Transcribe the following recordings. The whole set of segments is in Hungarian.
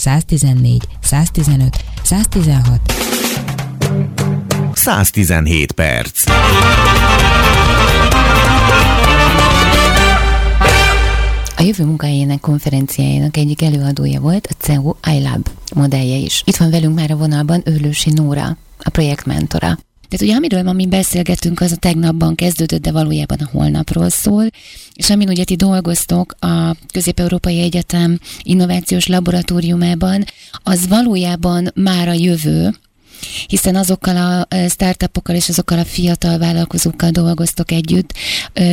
114, 115, 116. 117 perc. A jövő munkahelyének konferenciájának egyik előadója volt a CEU iLab modellje is. Itt van velünk már a vonalban Őrlősi Nóra, a projektmentora. Tehát ugye amiről ma mi beszélgetünk, az a tegnapban kezdődött, de valójában a holnapról szól, és amin ugye ti dolgoztok a Közép-Európai Egyetem Innovációs Laboratóriumában, az valójában már a jövő, hiszen azokkal a startupokkal és azokkal a fiatal vállalkozókkal dolgoztok együtt,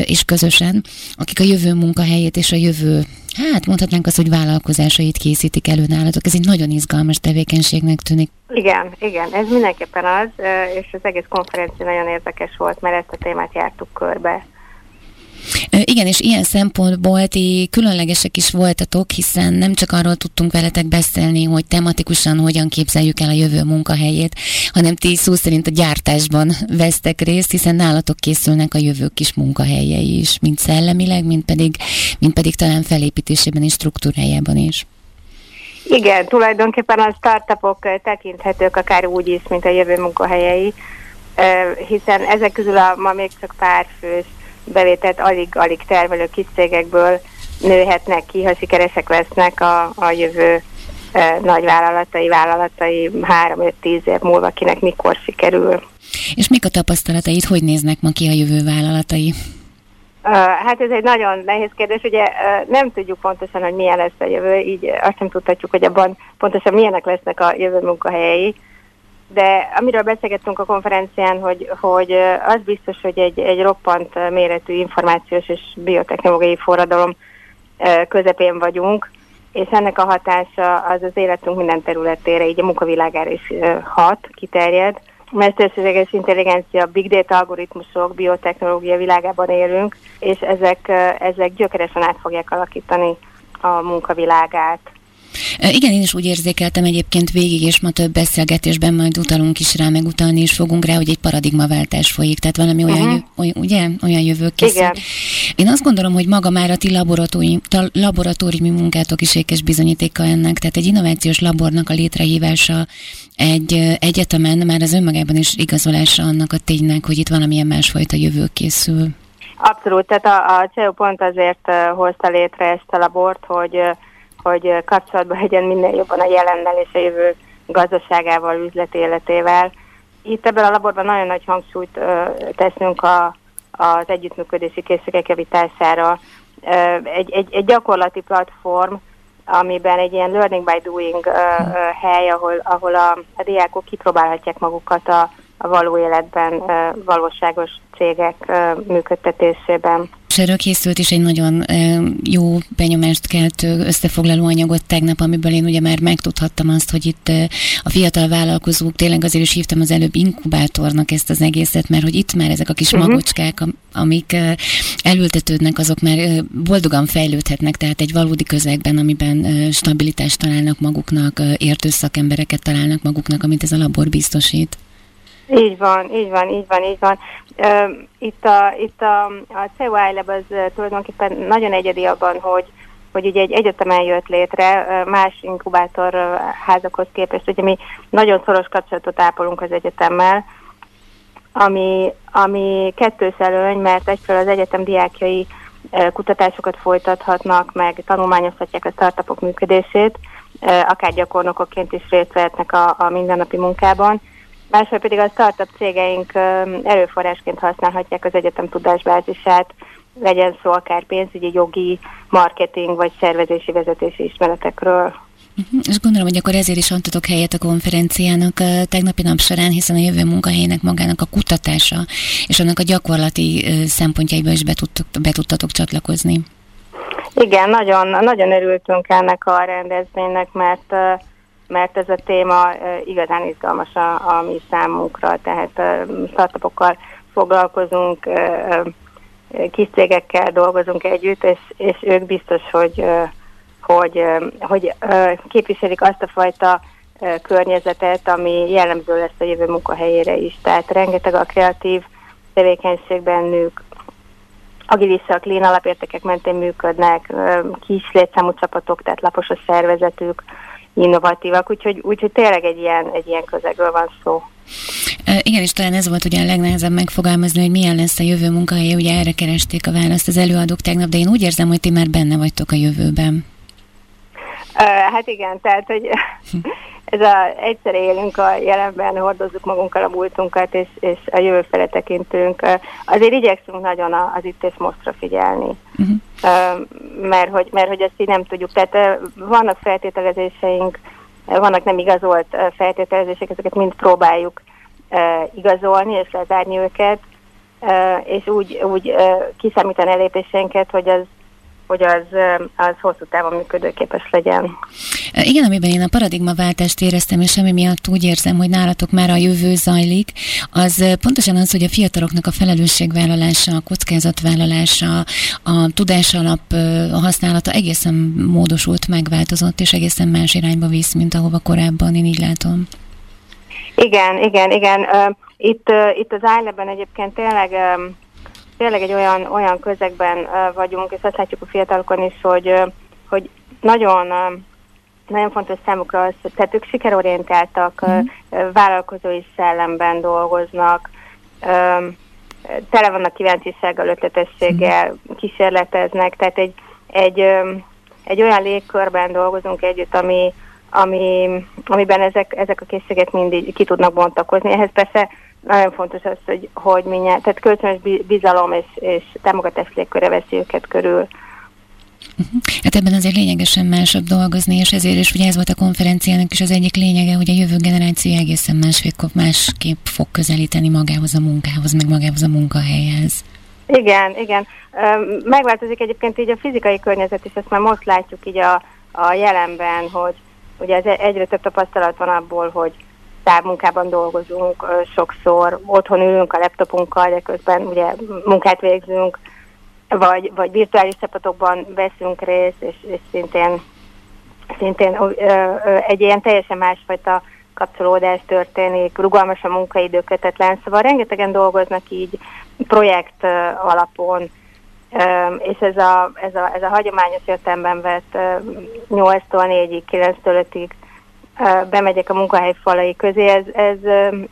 és közösen, akik a jövő munkahelyét és a jövő hát mondhatnánk azt, hogy vállalkozásait készítik elő nálatok. Ez egy nagyon izgalmas tevékenységnek tűnik. Igen, igen, ez mindenképpen az, és az egész konferencia nagyon érdekes volt, mert ezt a témát jártuk körbe. Igen, és ilyen szempontból ti különlegesek is voltatok, hiszen nem csak arról tudtunk veletek beszélni, hogy tematikusan hogyan képzeljük el a jövő munkahelyét, hanem ti szó szerint a gyártásban vesztek részt, hiszen nálatok készülnek a jövő kis munkahelyei is, mint szellemileg, mint pedig, mint pedig talán felépítésében és struktúrájában is. Igen, tulajdonképpen a startupok tekinthetők akár úgy is, mint a jövő munkahelyei, hiszen ezek közül a ma még csak pár fős bevételt alig-alig termelő kis cégekből nőhetnek ki, ha sikeresek lesznek a, a jövő e, nagy vállalatai, vállalatai 3-5-10 év múlva, kinek mikor sikerül. És mik a tapasztalataid, hogy néznek ma ki a jövő vállalatai? Uh, hát ez egy nagyon nehéz kérdés, ugye uh, nem tudjuk pontosan, hogy milyen lesz a jövő, így azt sem tudhatjuk, hogy abban pontosan milyenek lesznek a jövő munkahelyei, de amiről beszélgettünk a konferencián, hogy, hogy az biztos, hogy egy, egy roppant méretű információs és biotechnológiai forradalom közepén vagyunk, és ennek a hatása az az életünk minden területére, így a munkavilágára is hat, kiterjed. Mesterséges intelligencia, big data algoritmusok, biotechnológia világában élünk, és ezek, ezek gyökeresen át fogják alakítani a munkavilágát. Igen, én is úgy érzékeltem egyébként végig, és ma több beszélgetésben majd utalunk is rá, meg utalni is fogunk rá, hogy egy paradigmaváltás folyik, tehát valami olyan, uh-huh. olyan ugye, olyan jövő készül. Igen. Én azt gondolom, hogy maga már a ti laboratóriumi, laboratóriumi munkátok is ékes bizonyítéka ennek, tehát egy innovációs labornak a létrehívása egy egyetemen már az önmagában is igazolása annak a ténynek, hogy itt valamilyen másfajta jövő készül. Abszolút, tehát a, a CEO pont azért hozta létre ezt a labort, hogy hogy kapcsolatban legyen minden jobban a jelennel és a jövő gazdaságával, üzleti életével. Itt ebben a laborban nagyon nagy hangsúlyt ö, teszünk a, az együttműködési készségek javítására. Ö, egy, egy, egy gyakorlati platform, amiben egy ilyen learning by doing ö, ö, hely, ahol, ahol a, a diákok kipróbálhatják magukat a, a való életben ö, valóságos cégek ö, működtetésében és erről készült is egy nagyon jó benyomást keltő összefoglaló anyagot tegnap, amiből én ugye már megtudhattam azt, hogy itt a fiatal vállalkozók, tényleg azért is hívtam az előbb inkubátornak ezt az egészet, mert hogy itt már ezek a kis uh-huh. magocskák, amik elültetődnek, azok már boldogan fejlődhetnek, tehát egy valódi közegben, amiben stabilitást találnak maguknak, értő szakembereket találnak maguknak, amit ez a labor biztosít. Így van, így van, így van, így van. Itt a, itt a, a CEU Lab az tulajdonképpen nagyon egyedi abban, hogy, hogy ugye egy egyetemen jött létre, más inkubátor házakhoz képest, ugye mi nagyon szoros kapcsolatot ápolunk az egyetemmel, ami, ami kettős előny, mert egyfelől az egyetem diákjai kutatásokat folytathatnak, meg tanulmányozhatják a startupok működését, akár gyakornokokként is részt vehetnek a, a mindennapi munkában, másfél pedig a startup cégeink erőforrásként használhatják az egyetem tudásbázisát, legyen szó akár pénzügyi, jogi, marketing vagy szervezési vezetési ismeretekről. Uh-huh. És gondolom, hogy akkor ezért is adtatok helyet a konferenciának a tegnapi nap során, hiszen a jövő munkahelyének magának a kutatása és annak a gyakorlati szempontjaiba is be, tudtok, be tudtatok csatlakozni. Igen, nagyon, nagyon örültünk ennek a rendezvénynek, mert mert ez a téma igazán izgalmas a, a mi számunkra, tehát startupokkal foglalkozunk, kis cégekkel dolgozunk együtt, és, és ők biztos, hogy, hogy, hogy képviselik azt a fajta környezetet, ami jellemző lesz a jövő munkahelyére is. Tehát rengeteg a kreatív tevékenységben nők, agiliszak, lén alapértékek mentén működnek, kis létszámú csapatok, tehát lapos a szervezetük, innovatívak, úgyhogy, úgyhogy tényleg egy ilyen, egy ilyen közegről van szó. Igen, és talán ez volt ugye a legnehezebb megfogalmazni, hogy milyen lesz a jövő munkahelye, ugye erre keresték a választ az előadók tegnap, de én úgy érzem, hogy ti már benne vagytok a jövőben. Hát igen, tehát, hogy ez a egyszer élünk a jelenben, hordozzuk magunkkal a múltunkat, és, és a jövő fele tekintünk. Azért igyekszünk nagyon az itt és mostra figyelni, uh-huh. mert, hogy, mert hogy ezt így nem tudjuk. Tehát vannak feltételezéseink, vannak nem igazolt feltételezések, ezeket mind próbáljuk igazolni és lezárni őket, és úgy, úgy kiszámítani a lépéseinket, hogy az hogy az, az hosszú távon működőképes legyen. Igen, amiben én a paradigmaváltást éreztem, és ami miatt úgy érzem, hogy nálatok már a jövő zajlik, az pontosan az, hogy a fiataloknak a felelősségvállalása, a kockázatvállalása, a tudás alap a használata egészen módosult, megváltozott, és egészen más irányba visz, mint ahova korábban, én így látom. Igen, igen, igen. Itt, itt az iLab-ben egyébként tényleg tényleg egy olyan, olyan közegben vagyunk, és azt látjuk a fiatalokon is, hogy, hogy nagyon, nagyon fontos számukra az, hogy tehát ők sikerorientáltak, mm. vállalkozói szellemben dolgoznak, tele vannak kíváncsisággal, ötletességgel, mm. kísérleteznek, tehát egy, egy, egy olyan légkörben dolgozunk együtt, ami, ami, amiben ezek, ezek a készségek mindig ki tudnak bontakozni. Ehhez persze nagyon fontos az, hogy, hogy minél, tehát kölcsönös bizalom és, és támogatás légköre veszi őket körül. Mhm. Hát ebben azért lényegesen másabb dolgozni, és ezért is ugye ez volt a konferenciának is az egyik lényege, hogy a jövő generáció egészen másképp, másképp fog közelíteni magához a munkához, meg magához a munkahelyhez. Igen, igen. Megváltozik egyébként így a fizikai környezet is, ezt már most látjuk így a, a jelenben, hogy ugye ez egyre több tapasztalat van abból, hogy távmunkában dolgozunk, sokszor. Otthon ülünk a laptopunkkal, de közben ugye munkát végzünk, vagy, vagy virtuális csapatokban veszünk részt, és, és szintén, szintén ö, ö, egy ilyen teljesen másfajta kapcsolódás történik, rugalmas a munkaidő, kötetlen, szóval rengetegen dolgoznak így projekt alapon, és ez a, ez a, ez a hagyományos értelemben vett 8-tól 4-ig, 9-től 5-ig bemegyek a munkahely falai közé, ez, ez,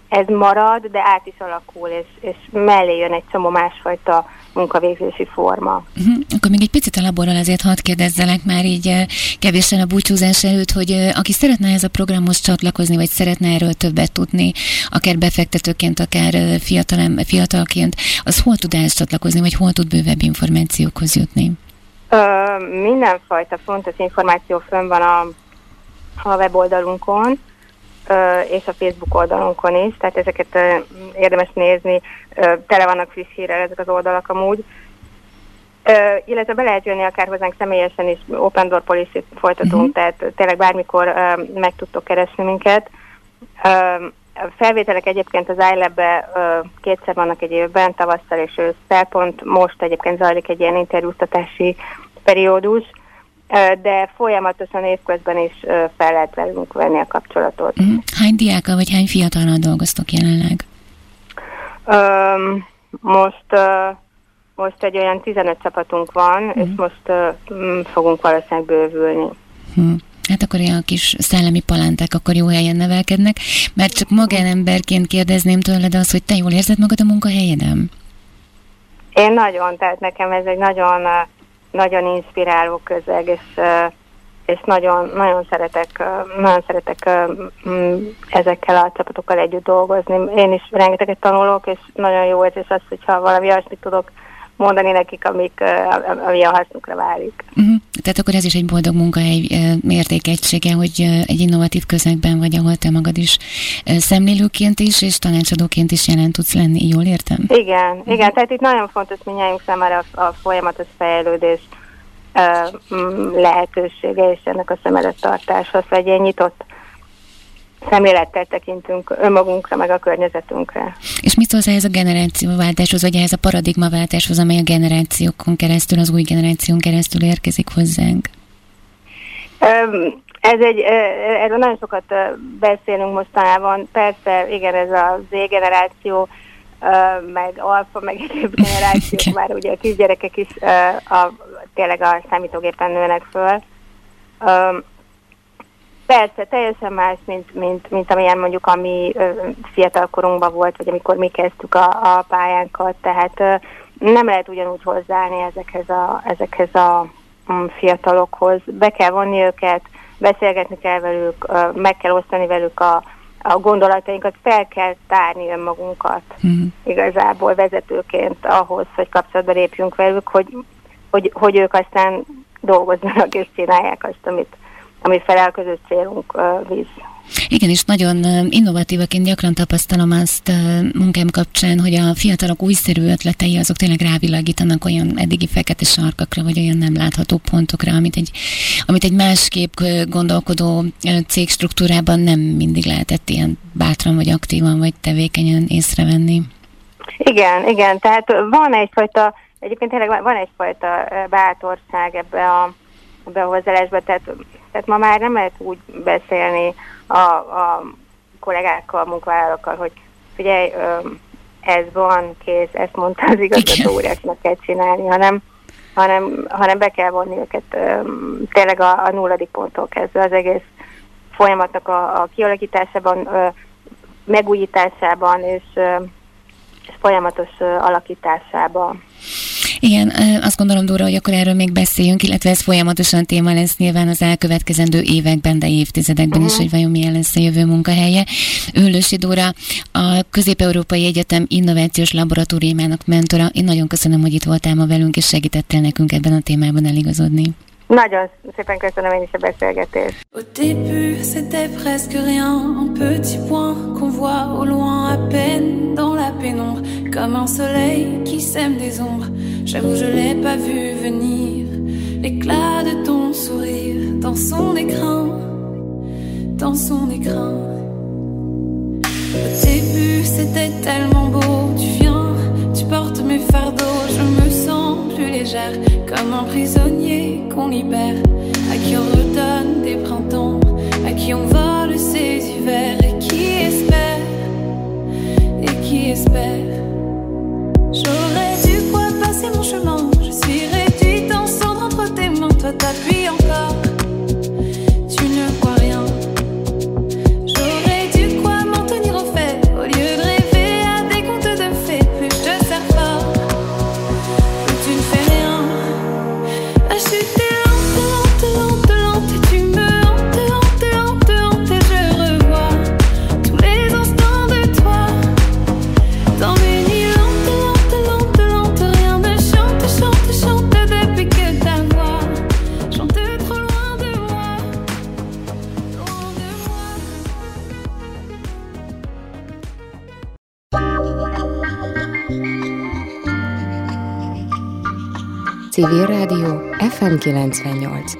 ez marad, de át is alakul, és, és mellé jön egy csomó másfajta munkavégzési forma. Uh-huh. Akkor még egy picit a laborral azért hadd kérdezzelek már így kevésen a búcsúzás előtt, hogy aki szeretne ez a programhoz csatlakozni, vagy szeretne erről többet tudni, akár befektetőként, akár fiatal, fiatalként, az hol tud csatlakozni, vagy hol tud bővebb információkhoz jutni? Ö, mindenfajta fontos információ fönn van a a weboldalunkon, és a Facebook oldalunkon is, tehát ezeket érdemes nézni, tele vannak friss hírrel ezek az oldalak amúgy. Illetve be lehet jönni akár hozzánk személyesen is, Open Door Policy folytatunk, uh-huh. tehát tényleg bármikor meg tudtok keresni minket. Uh, felvételek egyébként az iLab-be kétszer vannak egy évben, tavasszal és ősszel, pont most egyébként zajlik egy ilyen interjúztatási periódus, de folyamatosan évközben is fel lehet velünk venni a kapcsolatot. Mhm. Hány diáka vagy hány fiatalnal dolgoztok jelenleg? Um, most uh, most egy olyan 15 csapatunk van, uh-huh. és most uh, fogunk valószínűleg bővülni. Uh-huh. Hát akkor ilyen kis szellemi palánták akkor jó helyen nevelkednek, mert csak magánemberként kérdezném tőled az, hogy te jól érzed magad a munkahelyeden? Én nagyon, tehát nekem ez egy nagyon nagyon inspiráló közeg, és, és nagyon, nagyon szeretek, nagyon szeretek ezekkel a csapatokkal együtt dolgozni. Én is rengeteget tanulok, és nagyon jó érzés az, hogyha valami olyasmit tudok mondani nekik, amik, ami a hasznukra válik. Uh-huh. Tehát akkor ez is egy boldog munkahely mértékegysége, hogy egy innovatív közegben vagy, ahol te magad is szemlélőként is, és tanácsadóként is jelen tudsz lenni, jól értem? Igen, uh-huh. igen, tehát itt nagyon fontos minnyájunk számára a, a folyamatos fejlődés lehetősége és ennek a szem előtt tartása, egy ilyen nyitott szemlélettel tekintünk önmagunkra, meg a környezetünkre. És mit szólsz ehhez a generációváltáshoz, vagy ehhez a paradigmaváltáshoz, amely a generációkon keresztül, az új generáción keresztül érkezik hozzánk? Ez egy, erről nagyon sokat beszélünk mostanában. Persze, igen, ez a Z generáció, meg alfa, meg egyéb generációk, már ugye a kisgyerekek is a, tényleg a számítógépen nőnek föl Persze, teljesen más, mint, mint, mint amilyen mondjuk a mi fiatalkorunkban volt, vagy amikor mi kezdtük a, a pályánkat, tehát ö, nem lehet ugyanúgy hozzáállni ezekhez a, ezekhez a um, fiatalokhoz. Be kell vonni őket, beszélgetni kell velük, ö, meg kell osztani velük a, a gondolatainkat, fel kell tárni önmagunkat mm. igazából vezetőként ahhoz, hogy kapcsolatba lépjünk velük, hogy, hogy, hogy ők aztán dolgoznak és csinálják azt, amit, ami felel közös célunk víz. Igen, és nagyon innovatívaként gyakran tapasztalom azt munkám kapcsán, hogy a fiatalok újszerű ötletei azok tényleg rávilágítanak olyan eddigi fekete sarkakra, vagy olyan nem látható pontokra, amit egy, amit egy másképp gondolkodó cégstruktúrában nem mindig lehetett ilyen bátran, vagy aktívan, vagy tevékenyen észrevenni. Igen, igen, tehát van egyfajta, egyébként tényleg van egyfajta bátorság ebbe a, ebbe a hozzáállásba, tehát, tehát ma már nem lehet úgy beszélni a, a kollégákkal, a munkavállalókkal, hogy figyelj, ez van, kész, ezt mondta az igazgató úr, ezt meg kell csinálni, hanem, hanem, hanem be kell vonni őket tényleg a, a nulladik ponttól kezdve az egész folyamatnak a, a kialakításában, megújításában és, és folyamatos alakításában. Igen, azt gondolom, Dóra, hogy akkor erről még beszéljünk, illetve ez folyamatosan téma lesz nyilván az elkövetkezendő években, de évtizedekben uh-huh. is, hogy vajon milyen lesz a jövő munkahelye. Őlősi Dóra, a Közép-Európai Egyetem Innovációs Laboratóriumának mentora. Én nagyon köszönöm, hogy itt voltál ma velünk, és segítettél nekünk ebben a témában eligazodni. Nagyon szépen köszönöm én is a beszélgetést. Au début, c'était presque rien, un petit point qu'on voit au loin à peine dans la pénombre, comme un soleil qui sème des ombres. J'avoue, je l'ai pas vu venir, l'éclat de ton sourire dans son écran, dans son écran. Au début, c'était tellement beau, tu viens, tu portes mes fardeaux, je me sens plus légère comme un prisonnier qu'on libère, à qui on redonne des printemps, à qui on vole ses hivers. Et qui espère, et qui espère. J'aurais mon chemin, je suis réduite en cendre entre tes mains, toi t'appuies encore. Civil Rádió FM 98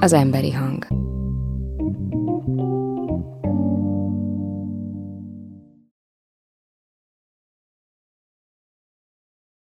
Az emberi hang